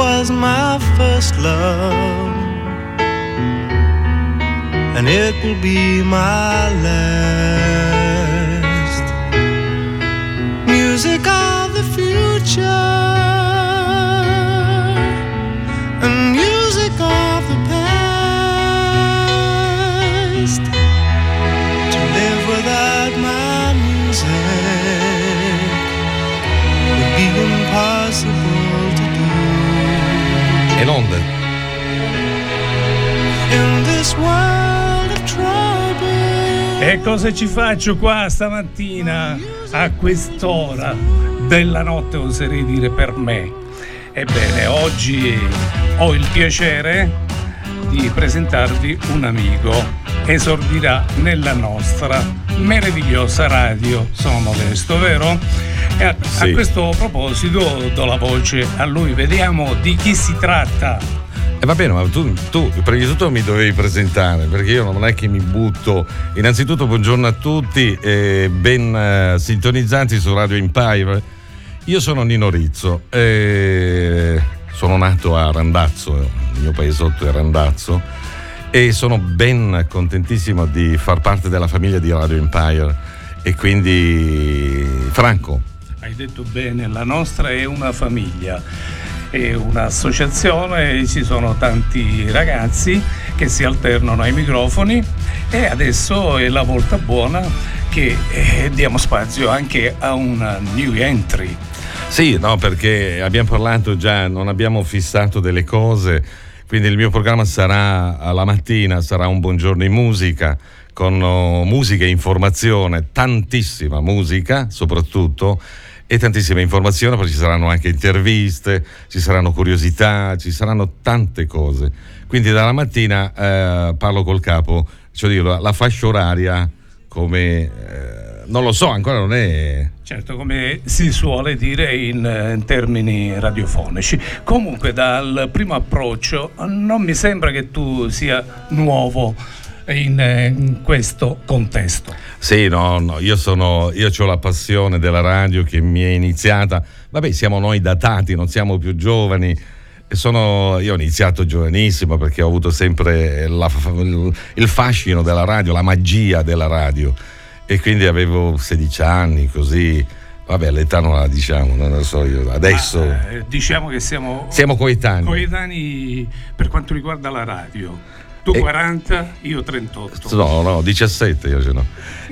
was my first love, and it will be my last. Music of the future, E Londra. In this world of trouble. E cosa ci faccio qua stamattina a quest'ora della notte, oserei dire per me? Ebbene, oggi ho il piacere di presentarvi un amico. Esordirà nella nostra meravigliosa radio. Sono modesto, vero? E a, Sì. a questo proposito do la voce a lui, vediamo di chi si tratta. E va bene, ma tu, tu prima di tutto mi dovevi presentare, perché io non è che mi butto. Innanzitutto buongiorno a tutti e ben eh, sintonizzati su Radio Empire. Io sono Nino Rizzo, sono nato a Randazzo, il mio paesotto è Randazzo, e sono ben contentissimo di far parte della famiglia di Radio Empire. E quindi, Franco, Hai detto bene, la nostra è una famiglia, è un'associazione, ci sono tanti ragazzi che si alternano ai microfoni e adesso è la volta buona che eh, diamo spazio anche a una new entry. Sì, no, perché abbiamo parlato già, non abbiamo fissato delle cose, quindi il mio programma sarà alla mattina, sarà un buongiorno in musica, con oh, musica e informazione, tantissima musica soprattutto, e tantissima informazione, poi ci saranno anche interviste, ci saranno curiosità, ci saranno tante cose. Quindi dalla mattina eh, parlo col capo, cioè dire, la fascia oraria come... eh, non lo so, ancora non è... Certo, come si suole dire in, eh, in termini radiofonici. Comunque, dal primo approccio, non mi sembra che tu sia nuovo in, eh, in questo contesto. Sì, no, no, io sono, io ho la passione della radio che mi è iniziata, vabbè siamo noi datati, non siamo più giovani, sono, io ho iniziato giovanissimo perché ho avuto sempre la- il, il fascino della radio, la magia della radio e quindi avevo 16 anni così, vabbè l'età non la diciamo, non lo so io, adesso Ma, eh, diciamo che siamo, siamo coetanei. coetanei per quanto riguarda la radio. Tu E- 40, io 38. No, no, 17 io ce n'ho.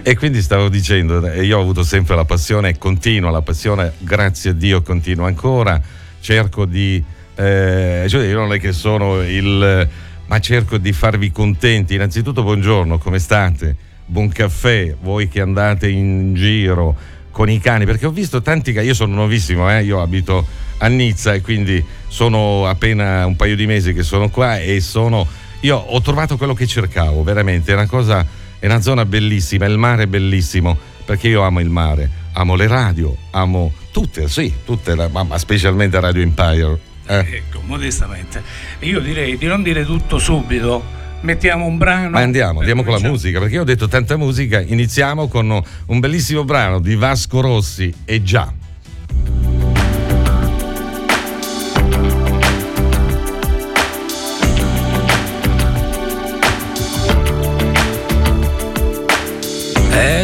E quindi stavo dicendo, io ho avuto sempre la passione, continua la passione, grazie a Dio continuo ancora, cerco di, eh, cioè io non è che sono il, ma cerco di farvi contenti. Innanzitutto buongiorno, come state? Buon caffè, voi che andate in giro con i cani, perché ho visto tanti cani, io sono nuovissimo, eh, io abito a Nizza e quindi sono appena un paio di mesi che sono qua e sono io ho trovato quello che cercavo, veramente, è una cosa, è una zona bellissima, il mare è bellissimo, perché io amo il mare, amo le radio, amo tutte, sì, tutte, ma, specialmente Radio Empire. eh. Ecco, modestamente. Io direi di non dire tutto subito. Mettiamo un brano. Ma andiamo, andiamo con la musica, perché io ho detto tanta musica, iniziamo con un bellissimo brano di Vasco Rossi, e già.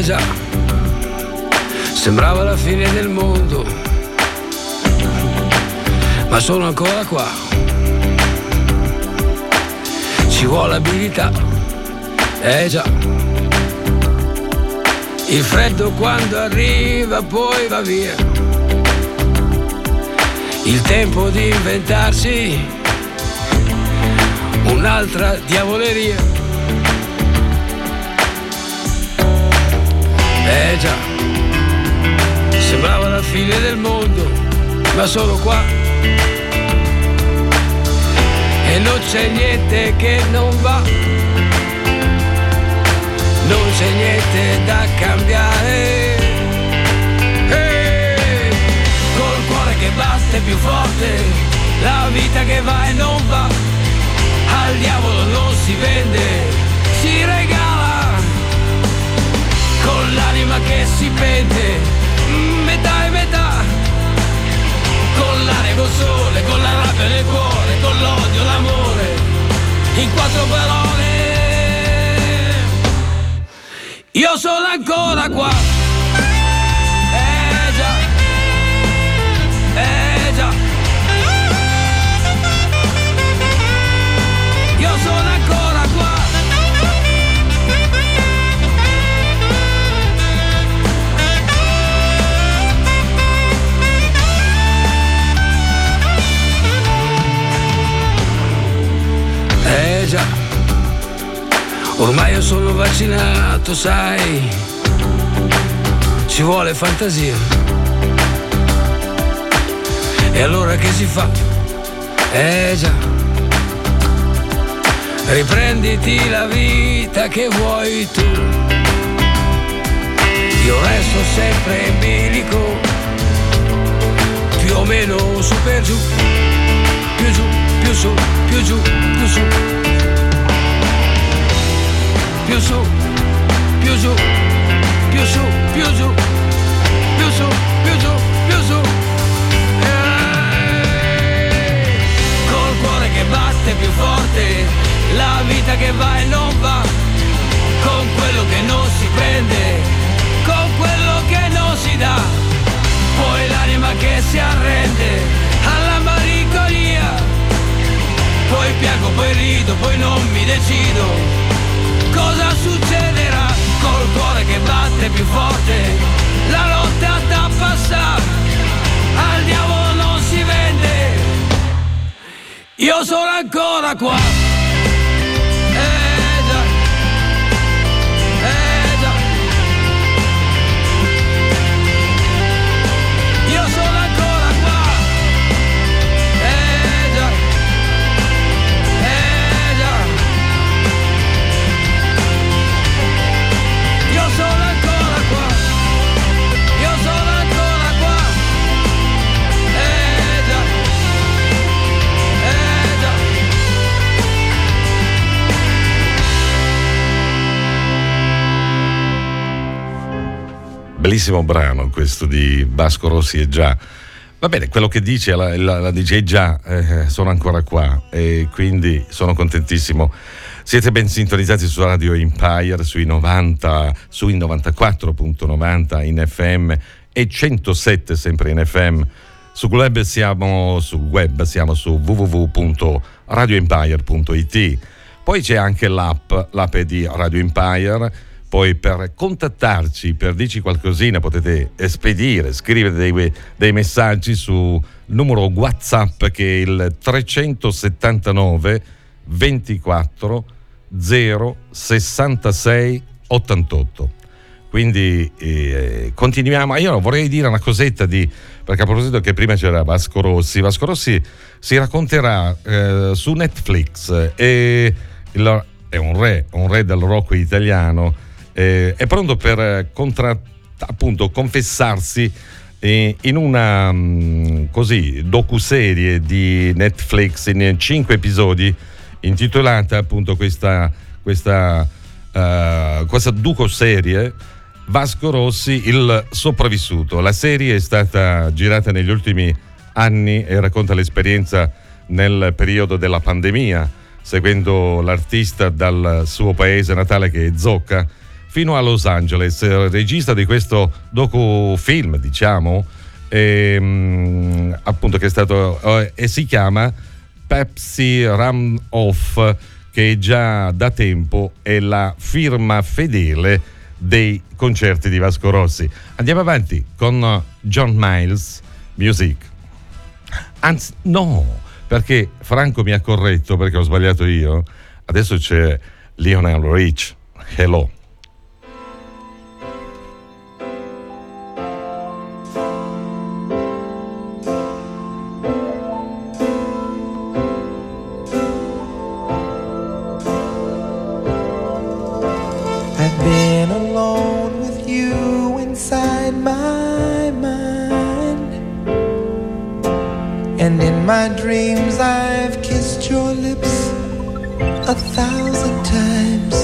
Già, sembrava la fine del mondo, ma sono ancora qua. Ci vuole abilità, eh già. Il freddo quando arriva poi va via. Il tempo di inventarsi un'altra diavoleria. Eh già, sembrava la fine del mondo, ma sono qua. E non c'è niente che non va, non c'è niente da cambiare. Ehi, Col cuore che batte più forte, la vita che va e non va, al diavolo non si vende, si regala con l'anima che si pente, metà e metà, con l'aria, col sole, con la rabbia, nel cuore con l'odio, l'amore, in quattro parole. Io sono ancora qua. Ormai io sono vaccinato, sai, ci vuole fantasia. E allora che si fa? Eh già, riprenditi la vita che vuoi tu. Io resto sempre in bilico, più o meno su per giù, più giù, più su, più giù, più su più su, più su, più su, più su, più su, più su, più su. Col cuore che batte più forte, la vita che va e non va, bellissimo brano questo di Vasco Rossi e già. Va bene, quello che dice la, la, la DJ già, eh, sono ancora qua e quindi sono contentissimo. Siete ben sintonizzati su Radio Empire, sui 90, sui 94.90 in FM e 107 sempre in FM. Sul web siamo, sul web siamo su www.radioempire.it. Poi c'è anche l'app, l'app di Radio Empire poi per contattarci, per dirci qualcosina, potete spedire, scrivere dei, dei messaggi su numero WhatsApp che è il 379 24 0 66 88. Quindi eh, continuiamo. Io vorrei dire una cosetta di, perché a proposito che prima c'era Vasco Rossi, Vasco Rossi si racconterà eh, su Netflix e il, è un re, un re del rock italiano eh, è pronto per contra- appunto confessarsi eh, in una mh, mm, così docuserie di Netflix in cinque episodi intitolata appunto questa, questa, uh, questa docuserie Vasco Rossi il sopravvissuto. La serie è stata girata negli ultimi anni e racconta l'esperienza nel periodo della pandemia, seguendo l'artista dal suo paese natale che è Zocca fino a Los Angeles, regista di questo docufilm, diciamo, ehm, appunto che è stato eh, e si chiama Pepsi Ram Off, che già da tempo è la firma fedele dei concerti di Vasco Rossi. Andiamo avanti con John Miles Music. Anzi, no, perché Franco mi ha corretto perché ho sbagliato io. Adesso c'è Lionel Rich. Hello. My mind. And in my dreams I've kissed your lips a thousand times.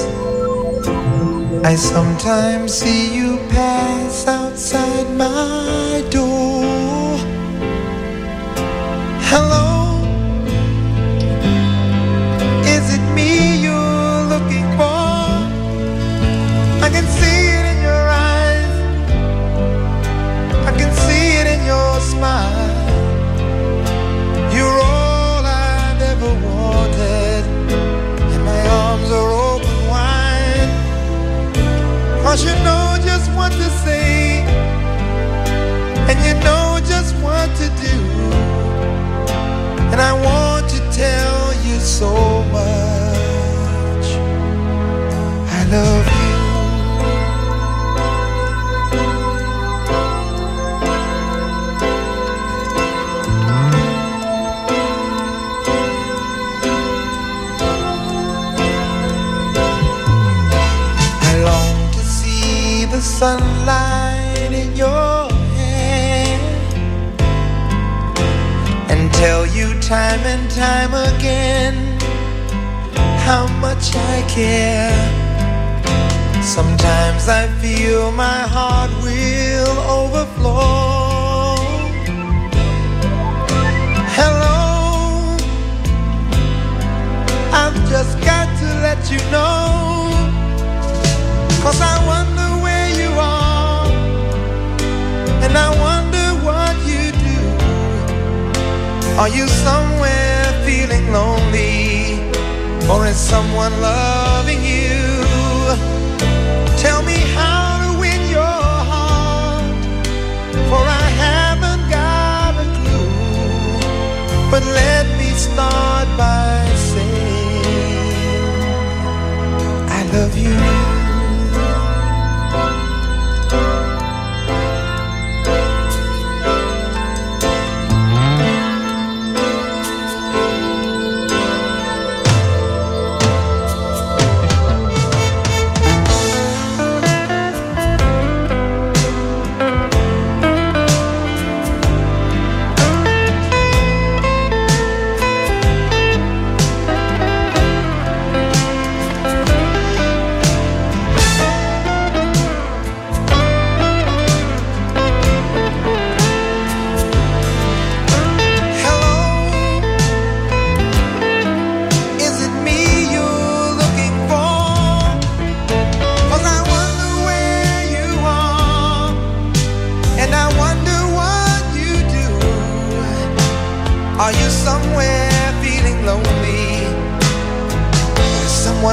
I sometimes see you pass outside my Cause you know just what to say. And you know just what to do. And I want sunlight in your hair and tell you time and time again how much I care. Sometimes I feel my heart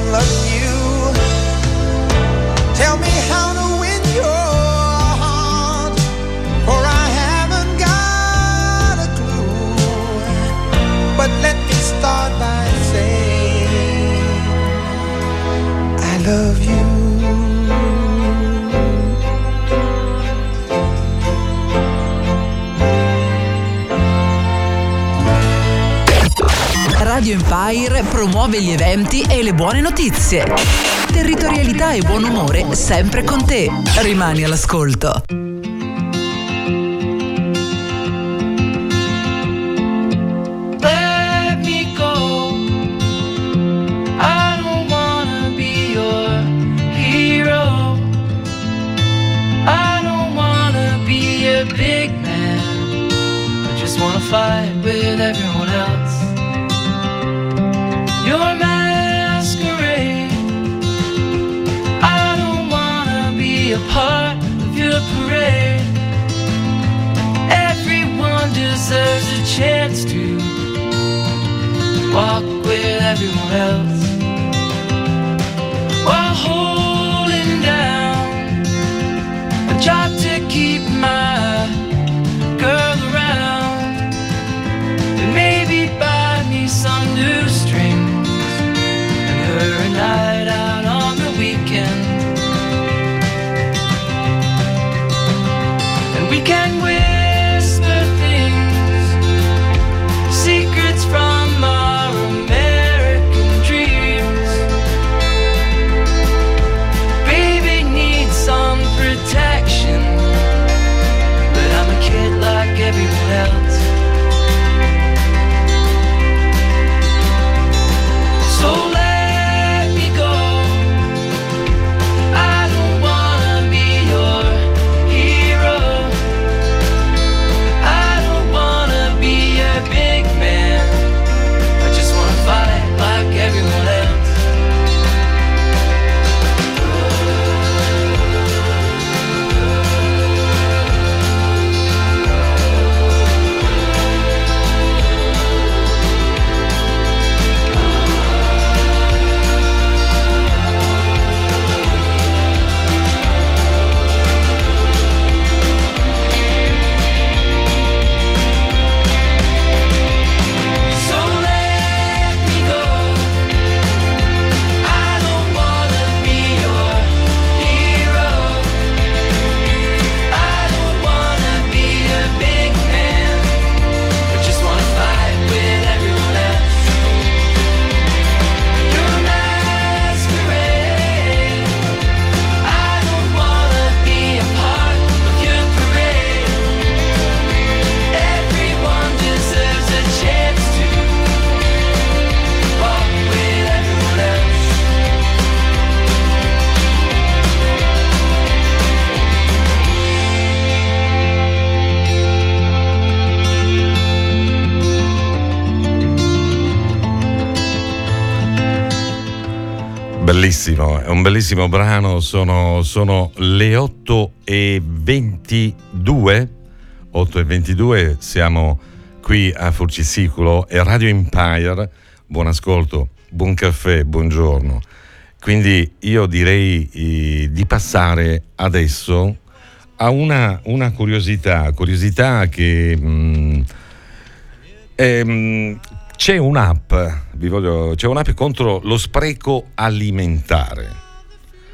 one loves you. Tell me how. Promuove gli eventi e le buone notizie. Territorialità e buon umore sempre con te. Rimani all'ascolto. Chance to walk with everyone else while holding down a job to keep my girl around and maybe buy me some new strings and her a night out on the weekend. And we can Bellissimo, è un bellissimo brano, sono, sono le 8 e 22, 8 e 22, siamo qui a Forcisicolo e Radio Empire, buon ascolto, buon caffè, buongiorno. Quindi io direi eh, di passare adesso a una, una curiosità, curiosità che mh, mm, ehm, c'è un'app, voglio, c'è un'app contro lo spreco alimentare.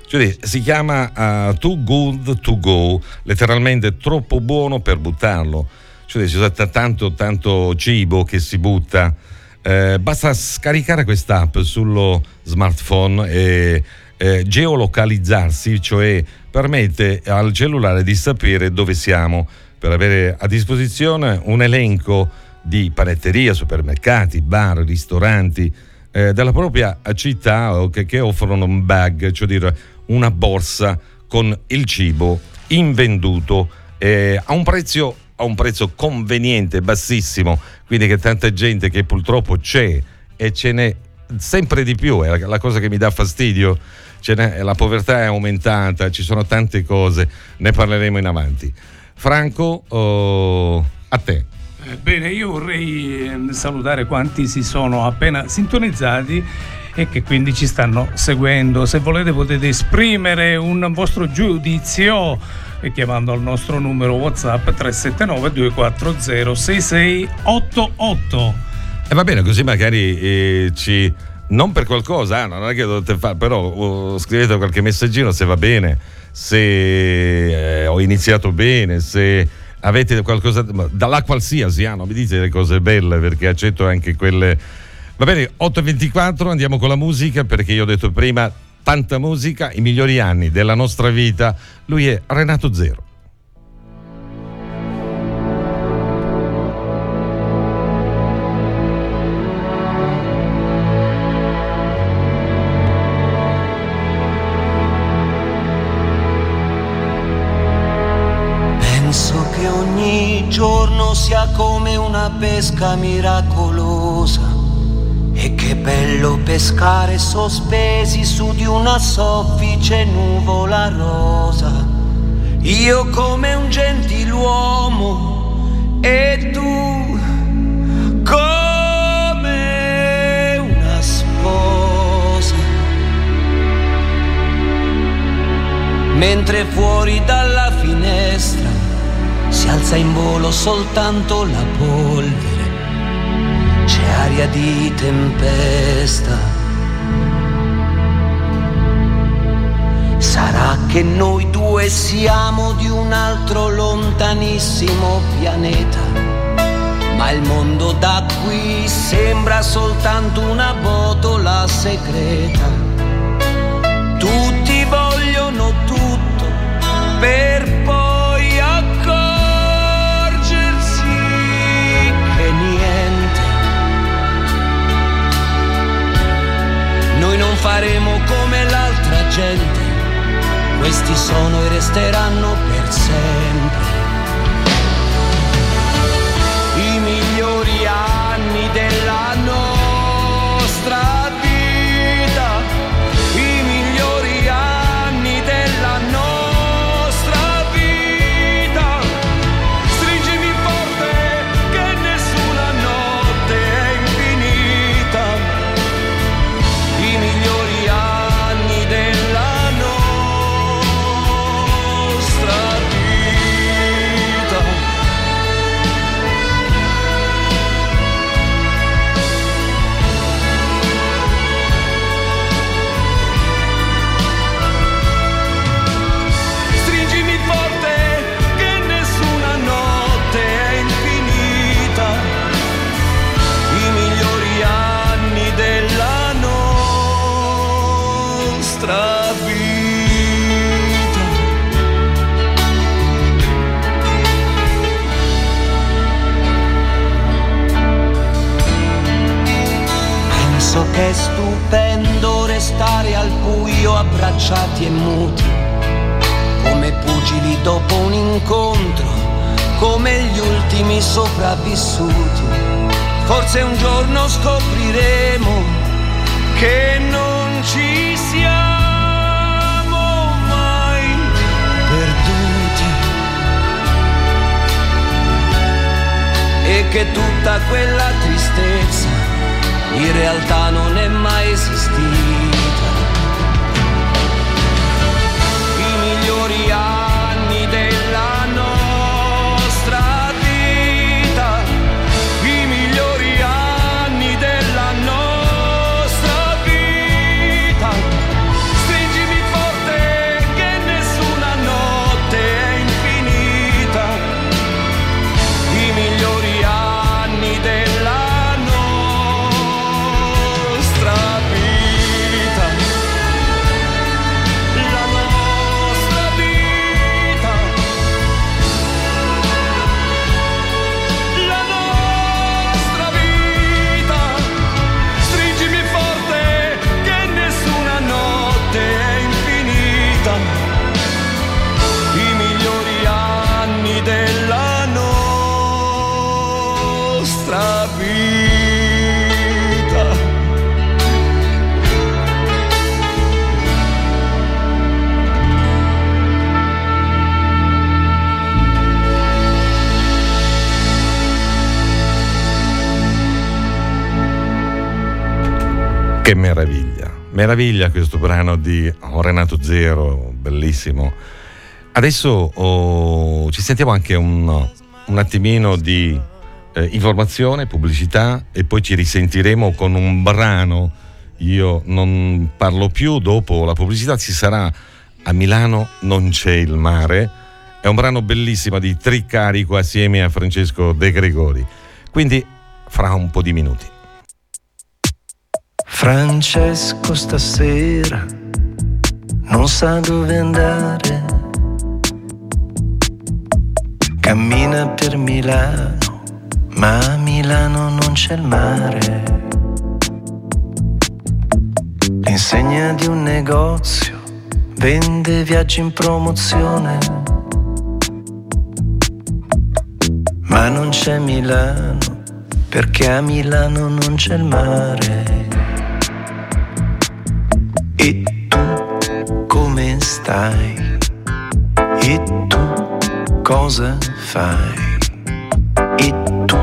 Cioè, si chiama uh, Too Good To Go, letteralmente troppo buono per buttarlo. Cioè, usa tanto, tanto cibo che si butta. Eh, basta scaricare quest'app sullo smartphone e eh, geolocalizzarsi, cioè permette al cellulare di sapere dove siamo per avere a disposizione un elenco di panetteria, supermercati, bar, ristoranti eh, della propria città che, che offrono un bag, cioè dire una borsa con il cibo invenduto eh, a, un prezzo, a un prezzo conveniente, bassissimo, quindi che tanta gente che purtroppo c'è e ce n'è sempre di più, è la cosa che mi dà fastidio, la povertà è aumentata, ci sono tante cose, ne parleremo in avanti. Franco, oh, a te. Eh, bene, io vorrei ehm, salutare quanti si sono appena sintonizzati e che quindi ci stanno seguendo. Se volete potete esprimere un vostro giudizio eh, chiamando al nostro numero WhatsApp 379 240 6688. E va bene, così magari eh, ci non per qualcosa, ah, non è che dovete fare, però uh, scrivete qualche messaggino se va bene, se eh, ho iniziato bene, se avete qualcosa dalla qualsiasi, ah, non mi dite le cose belle perché accetto anche quelle. Va bene, 8.24 andiamo con la musica perché io ho detto prima tanta musica, i migliori anni della nostra vita. Lui è Renato Zero. Pesca miracolosa. E che bello pescare sospesi su di una soffice nuvola rosa. Io come un gentiluomo e tu come una sposa. Mentre fuori dalla finestra si alza in volo soltanto la polvere, aria di tempesta. Sarà che noi due siamo di un altro lontanissimo pianeta, ma il mondo da qui sembra soltanto una botola segreta. Tutti vogliono tutto per poi faremo come l'altra gente. Questi sono e resteranno per sempre. Abbracciati e muti, come pugili dopo un incontro, come gli ultimi sopravvissuti. Forse un giorno scopriremo che non ci siamo mai perduti e che tutta quella tristezza in realtà non è mai esistita. Nostra vita. Che meraviglia, meraviglia questo brano di Renato Zero, bellissimo. Adesso oh, ci sentiamo anche un, un attimino di eh, informazione, pubblicità e poi ci risentiremo con un brano. Io non parlo più, dopo la pubblicità ci sarà a Milano non c'è il mare. È un brano bellissimo di Tricarico assieme a Francesco De Gregori. Quindi fra un po' di minuti. Francesco stasera non sa dove andare. Cammina per Milano, ma a Milano non c'è il mare. L'insegna di un negozio vende viaggi in promozione. Ma non c'è Milano, perché a Milano non c'è il mare. E tu come stai? E tu cosa fai? E tu?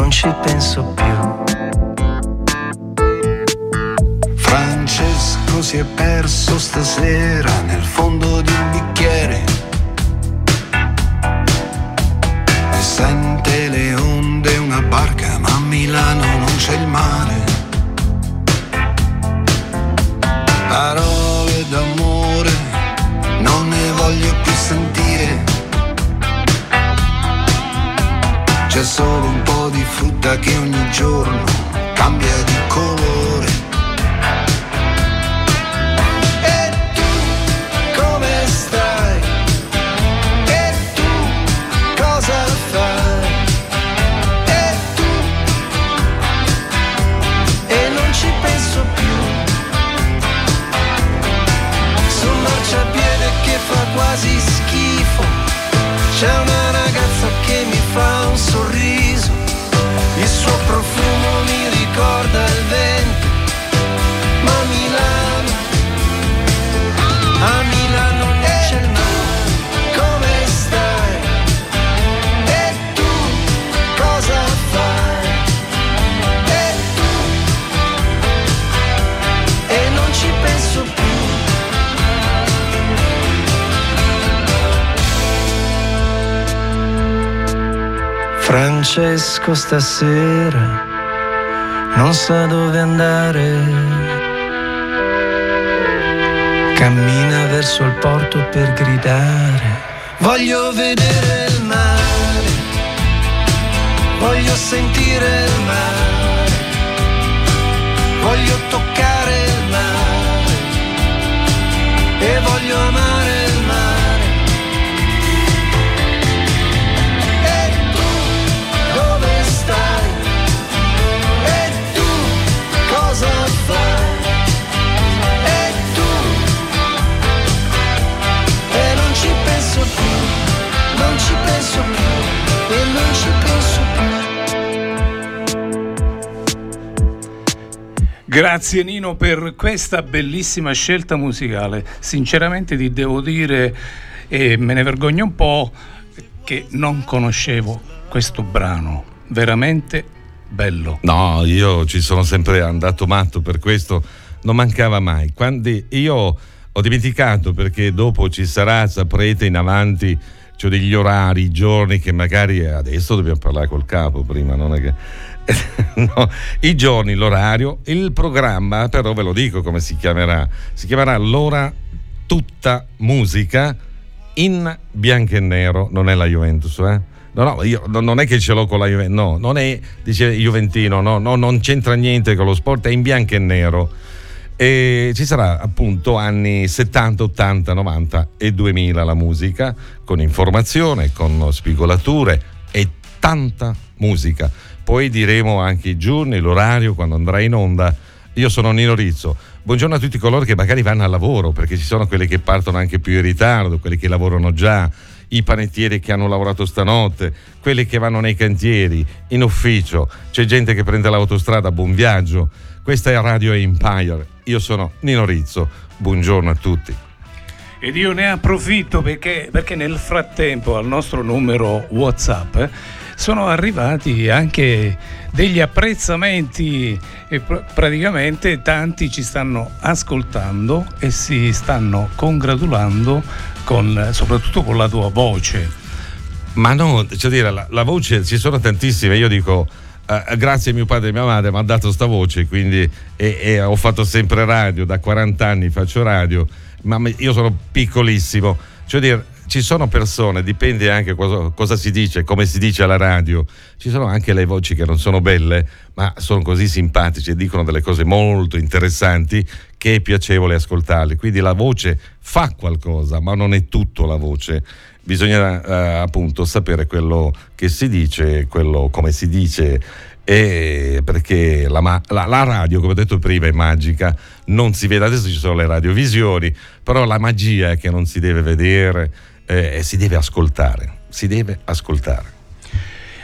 Non ci penso più. Francesco si è perso stasera nel fondo di un bicchiere. E sente le onde, una barca, ma a Milano non c'è il mare. Parole d'amore C'è solo un po' di frutta che ogni giorno cambia di colore. Francesco stasera non sa dove andare. Cammina verso il porto per gridare. Voglio vedere il mare, voglio sentire il mare, Grazie Nino per questa bellissima scelta musicale. Sinceramente ti devo dire, e me ne vergogno un po', che non conoscevo questo brano. Veramente bello. No, io ci sono sempre andato matto per questo, non mancava mai. Quando io ho dimenticato perché dopo ci sarà, saprete in avanti, c'ho degli orari, i giorni che magari adesso dobbiamo parlare col capo prima, non è che no, i giorni, l'orario, il programma, però ve lo dico come si chiamerà. Si chiamerà l'ora tutta musica in bianco e nero, non è la Juventus, eh? No, no, io non è che ce l'ho con la Juventus, no, non è, dice Juventino, no, no, non c'entra niente con lo sport, è in bianco e nero. E ci sarà appunto anni 70, 80, 90 e 2000 la musica, con informazione, con spigolature e tanta musica poi diremo anche i giorni, l'orario, quando andrà in onda. Io sono Nino Rizzo. Buongiorno a tutti coloro che magari vanno al lavoro, perché ci sono quelli che partono anche più in ritardo, quelli che lavorano già, i panettieri che hanno lavorato stanotte, quelli che vanno nei cantieri, in ufficio, c'è gente che prende l'autostrada, buon viaggio. Questa è Radio Empire. Io sono Nino Rizzo. Buongiorno a tutti. Ed io ne approfitto perché, perché nel frattempo al nostro numero WhatsApp sono arrivati anche degli apprezzamenti e pr- praticamente tanti ci stanno ascoltando e si stanno congratulando con, soprattutto con la tua voce. Ma no, cioè dire, la, la voce ci sono tantissime, io dico Uh, grazie a mio padre e mia madre mi ha dato sta voce, quindi e, e ho fatto sempre radio, da 40 anni faccio radio, ma io sono piccolissimo. Cioè dire, ci sono persone, dipende anche cosa, cosa, si dice, come si dice alla radio, ci sono anche le voci che non sono belle, ma sono così simpatici e dicono delle cose molto interessanti che è piacevole ascoltarle. Quindi la voce fa qualcosa, ma non è tutto la voce. Bisogna eh, appunto sapere quello che si dice, quello come si dice e perché la, la, la, radio, come ho detto prima, è magica, non si vede, adesso ci sono le radiovisioni, però la magia è che non si deve vedere, eh, si deve ascoltare, si deve ascoltare.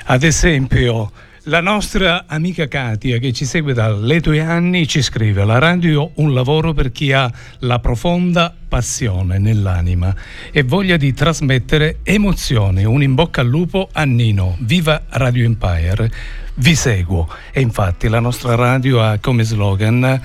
Ad esempio, la nostra amica Katia che ci segue dalle tue anni ci scrive la radio un lavoro per chi ha la profonda passione nell'anima e voglia di trasmettere emozioni. Un in bocca al lupo a Nino. Viva Radio Empire. Vi seguo. E infatti la nostra radio ha come slogan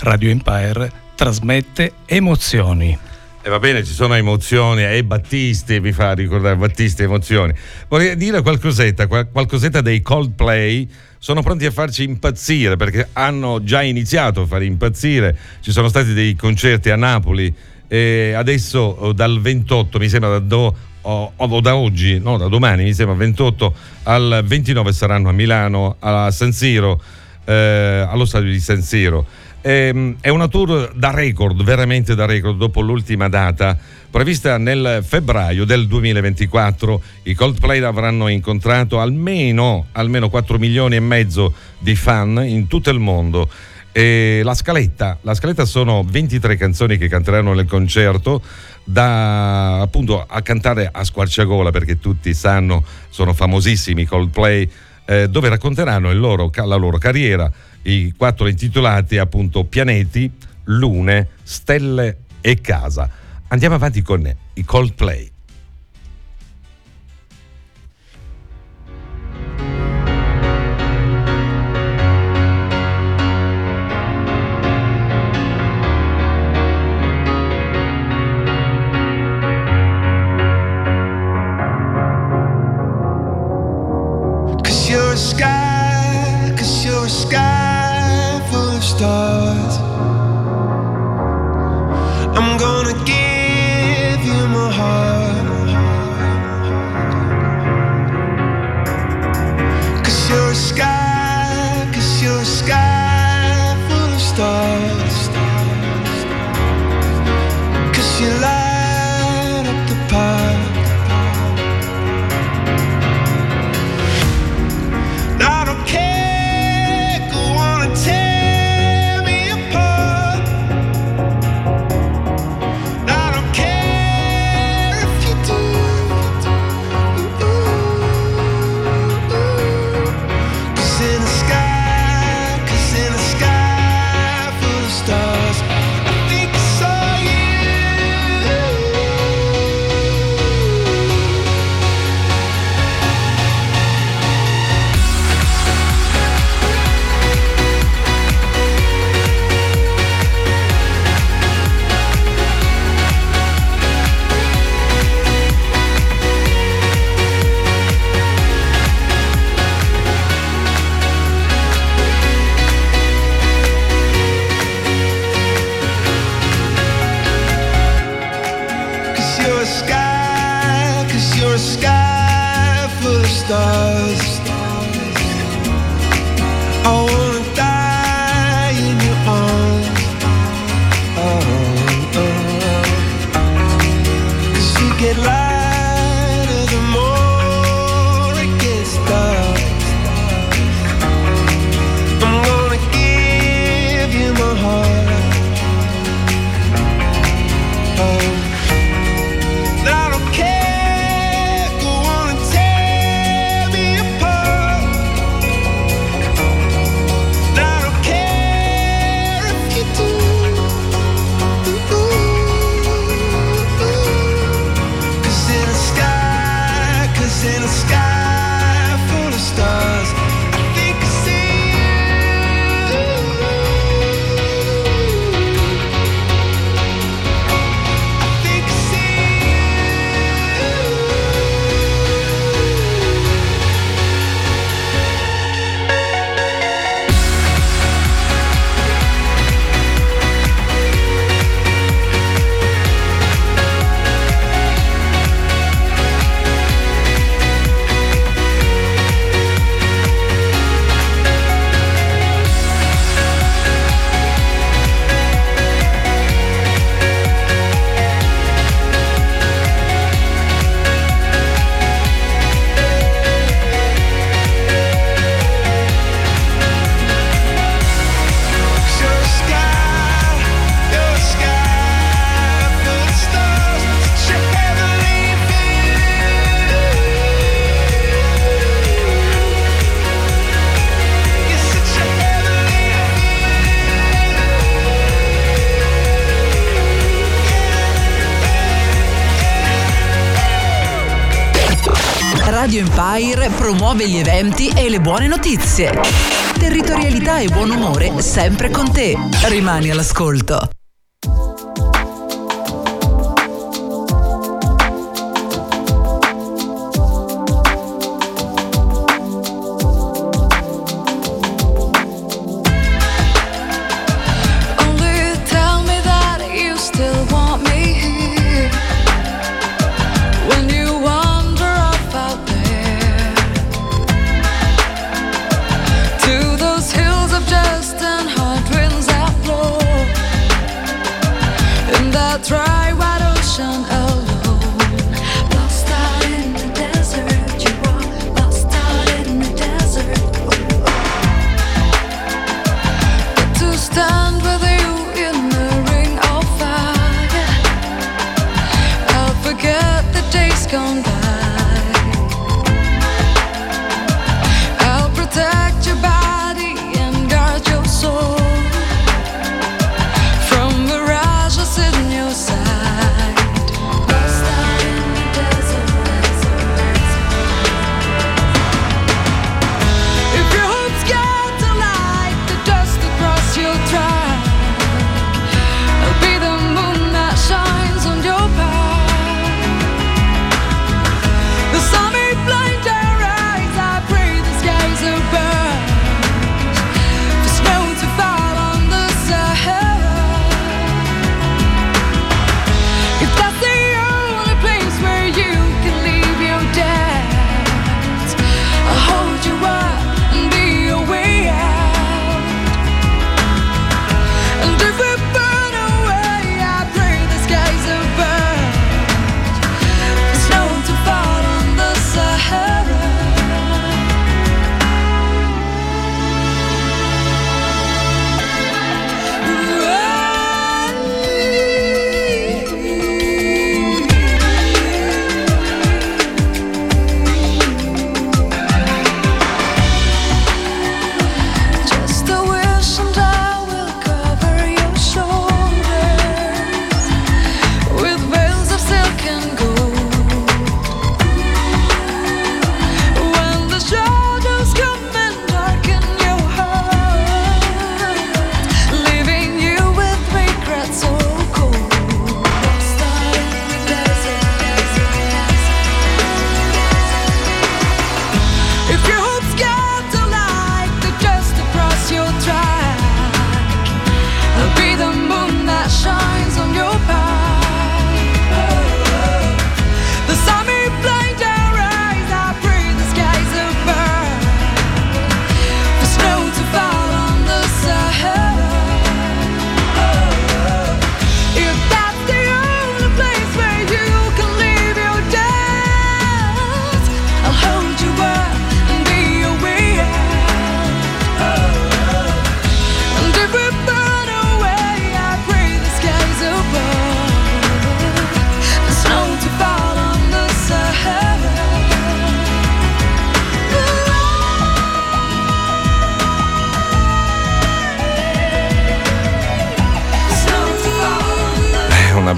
Radio Empire trasmette emozioni. E va bene, ci sono emozioni, e Battisti mi fa ricordare Battisti emozioni. Vorrei dire qualcosetta, qualcosetta dei Coldplay. Sono pronti a farci impazzire perché hanno già iniziato a fare impazzire. Ci sono stati dei concerti a Napoli e adesso oh, dal 28, mi sembra da, do, o, o da oggi, no, da domani, mi sembra 28 al 29 saranno a Milano, a San Siro, eh, allo stadio di San Siro. Ehm, è una tour da record, veramente da record, dopo l'ultima data prevista nel febbraio del 2024. I Coldplay avranno incontrato almeno, almeno 4 milioni e mezzo di fan in tutto il mondo. E la scaletta, la scaletta sono 23 canzoni che canteranno nel concerto da appunto a cantare a squarciagola perché tutti sanno, sono famosissimi Coldplay, eh, dove racconteranno loro, la loro carriera, i quattro intitolati appunto Pianeti, Lune, Stelle e Casa. Andiamo avanti con i Coldplay. get lost. Radio Empire promuove gli eventi e le buone notizie. Territorialità e buon umore sempre con te. Rimani all'ascolto.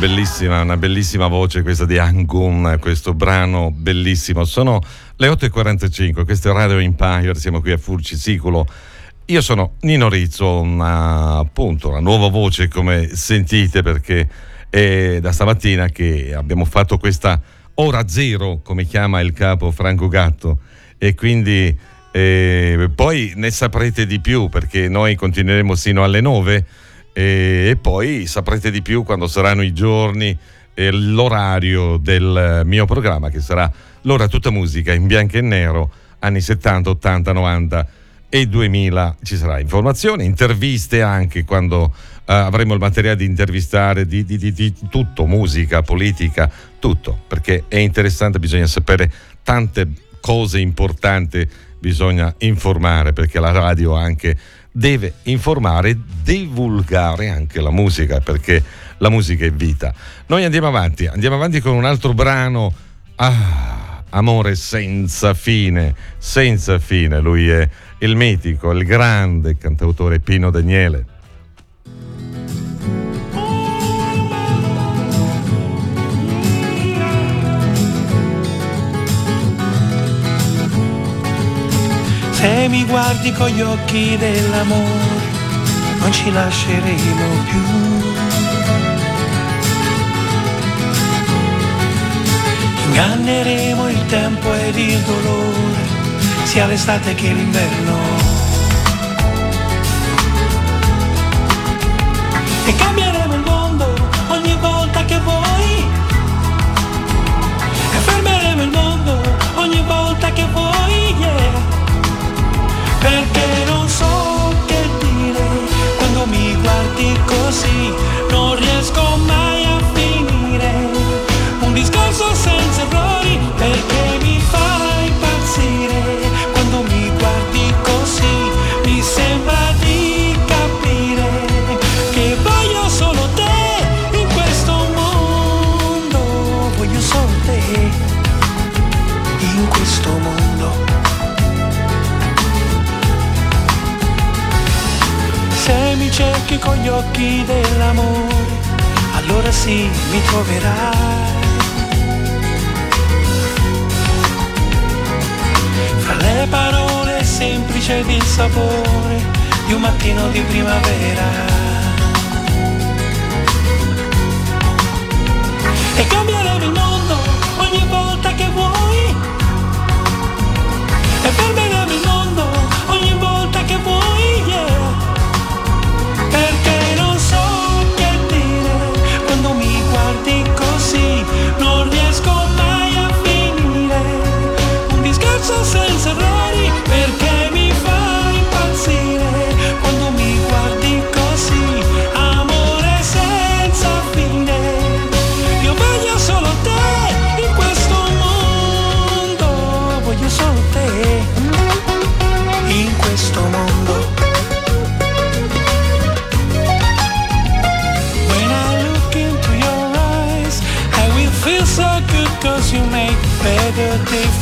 Bellissima, una bellissima voce questa di Angun, questo brano bellissimo. Sono le 8.45, questo è Radio Empire, siamo qui a Furci Siculo. Io sono Nino Rizzo, una, appunto una nuova voce come sentite perché è da stamattina che abbiamo fatto questa ora zero, come chiama il capo Franco Gatto, e quindi eh, poi ne saprete di più perché noi continueremo sino alle 9 e, e poi saprete di più quando saranno i giorni e l'orario del mio programma che sarà l'ora tutta musica in bianco e nero anni 70, 80, 90 e 2000 ci sarà informazione, interviste anche quando uh, avremo il materiale di intervistare di, di, di, di, tutto, musica, politica, tutto, perché è interessante, bisogna sapere tante cose importanti, bisogna informare perché la radio anche deve informare divulgare anche la musica, perché la musica è vita. Noi andiamo avanti, andiamo avanti con un altro brano. Ah, amore senza fine, senza fine. Lui è il mitico, il grande cantautore Pino Daniele. Se mi guardi con gli occhi dell'amore, non ci lasceremo più. Inganneremo il tempo ed il dolore, sia l'estate che l'inverno. E cambieremo così non riesco mai a finire un discorso senza errori perché gli occhi dell'amore, allora sì mi troverai. Fra le parole semplici ed il sapore di un mattino di primavera. E cambieremo il mondo ogni volta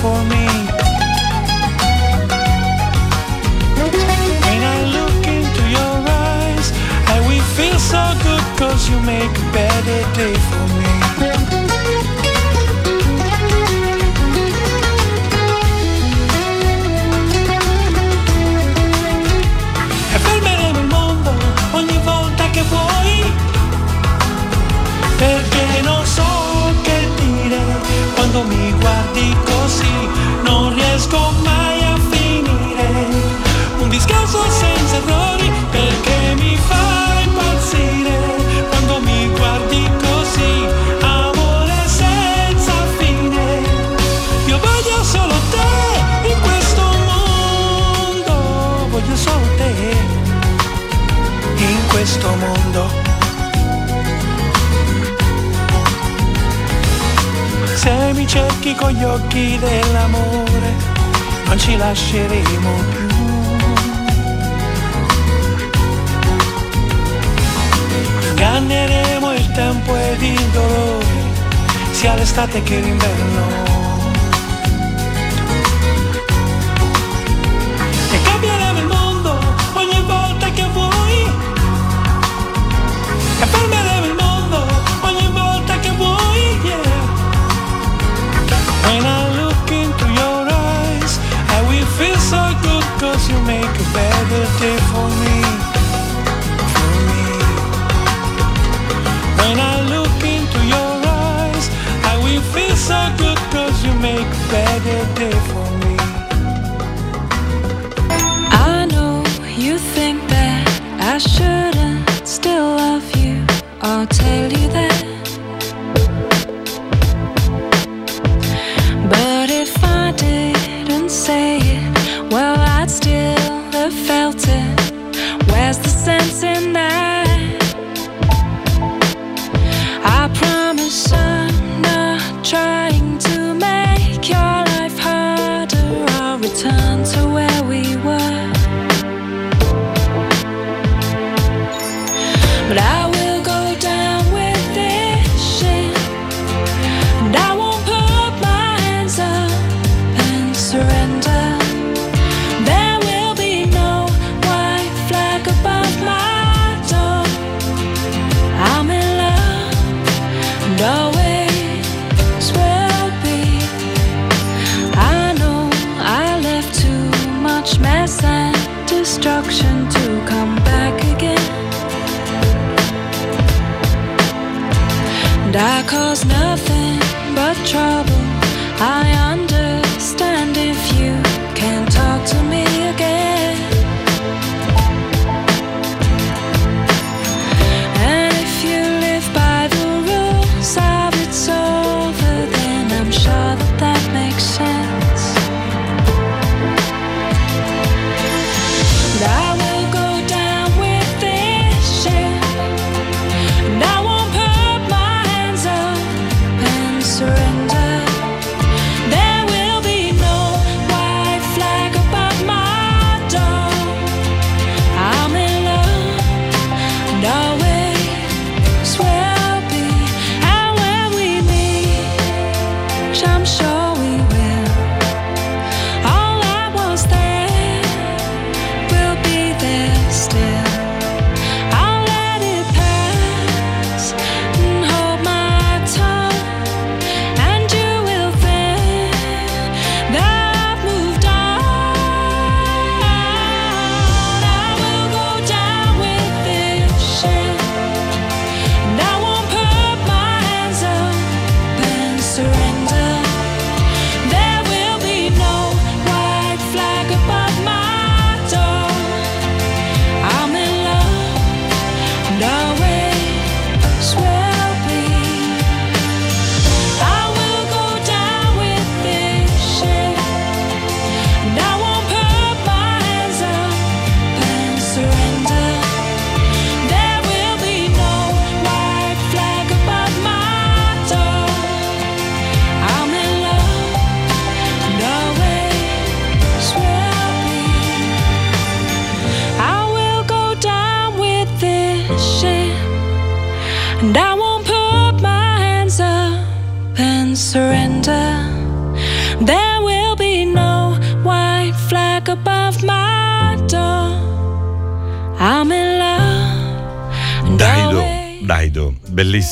for me. When I look into your eyes, I will feel so good cause you make a better day for me. Errori perché mi fa impazzire quando mi guardi così amore senza fine io voglio solo te in questo mondo voglio solo te in questo mondo Se mi cerchi con gli occhi dell'amore, non ci lasceremo più. Inganneremo il tempo ed il dolore, sia l'estate che l'inverno.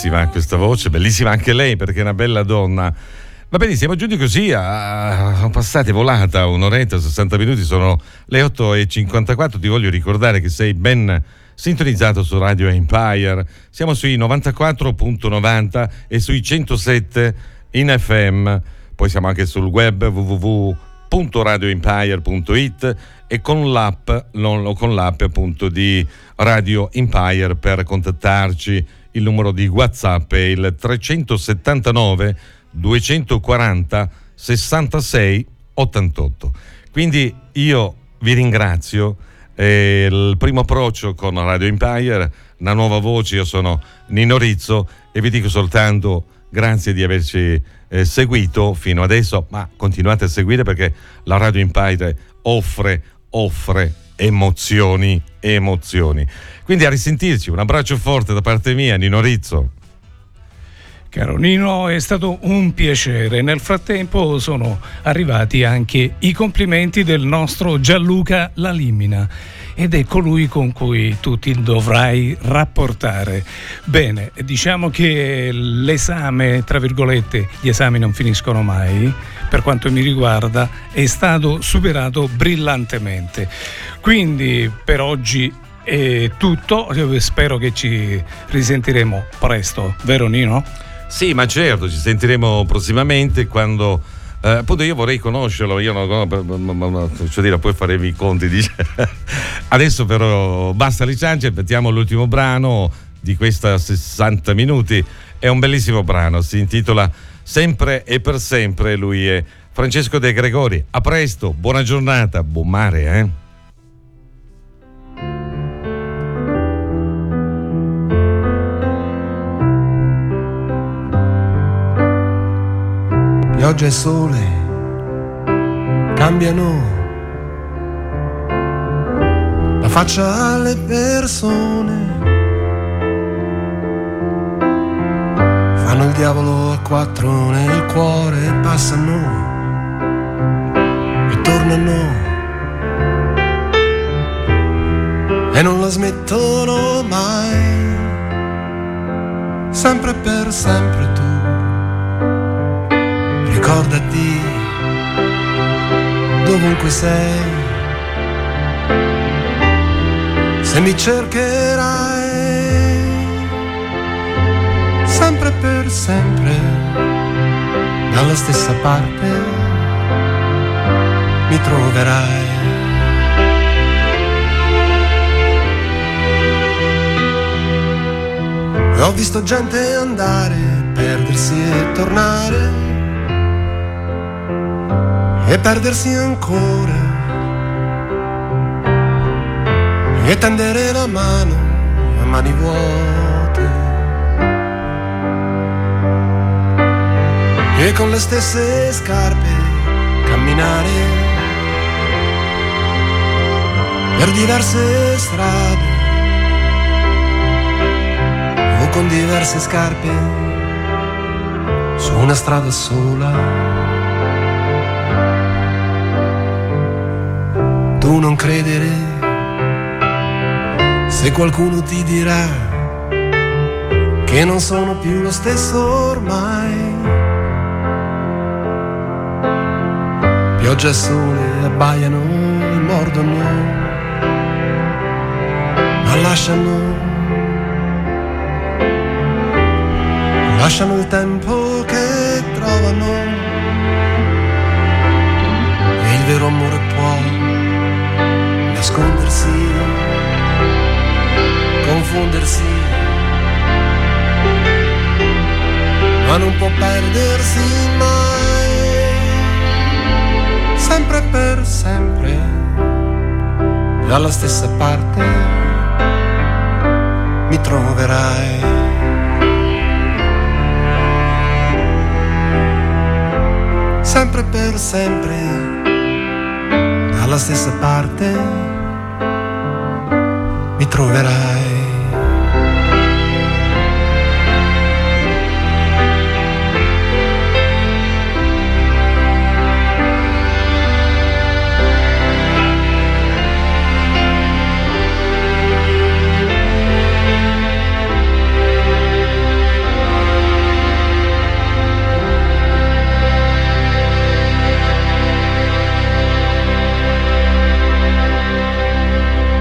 Bellissima questa voce, bellissima anche lei perché è una bella donna. Va bene, siamo giunti così, a, sono passate volata un'oretta, 60 minuti, sono le 8.54, ti voglio ricordare che sei ben sintonizzato su Radio Empire, siamo sui 94.90 e sui 107 in FM, poi siamo anche sul web www.radioempire.it e con l'app, con l'app appunto di Radio Empire per contattarci. Il numero di WhatsApp è il 379 240 66 88. Quindi io vi ringrazio. eh, il primo approccio con Radio Empire, una nuova voce, io sono Nino Rizzo e vi dico soltanto grazie di averci eh, seguito fino adesso, ma continuate a seguire perché la Radio Empire offre, offre emozioni, emozioni. Quindi a risentirci, un abbraccio forte da parte mia, Nino Rizzo. Caro Nino, è stato un piacere. Nel frattempo sono arrivati anche i complimenti del nostro Gianluca Lalimina ed è colui con cui tu ti dovrai rapportare. Bene, diciamo che l'esame, tra virgolette, gli esami non finiscono mai, per quanto mi riguarda, è stato superato brillantemente. Quindi per oggi è tutto, Io spero che ci risentiremo presto, vero Nino? Sì, ma certo, ci sentiremo prossimamente quando. Eh, appunto io vorrei conoscerlo, io non cioè dire, poi faremo i conti. dice. Adesso però basta licenze, mettiamo l'ultimo brano di questa 60 minuti. È un bellissimo brano, si intitola Sempre e per sempre. Lui è Francesco De Gregori. A presto, buona giornata, buon mare, eh? Pioggia e sole cambiano la faccia alle persone. Fanno il diavolo a quattro nel cuore e passano e tornano. E non la smettono mai, sempre per sempre ricordati dovunque sei. Se mi cercherai sempre per sempre dalla stessa parte mi troverai. E ho visto gente andare, perdersi e tornare e perdersi ancora. E tendere la mano a mani vuote. E con le stesse scarpe camminare per diverse strade. O con diverse scarpe su una strada sola. Tu non credere se qualcuno ti dirà che non sono più lo stesso ormai. Pioggia e sole abbaiano e mordono, ma lasciano, lasciano il tempo che trovano e il vero amore può confondersi, ma non può perdersi mai, sempre per sempre, dalla stessa parte mi troverai. Sempre per sempre, dalla stessa parte mi troverai.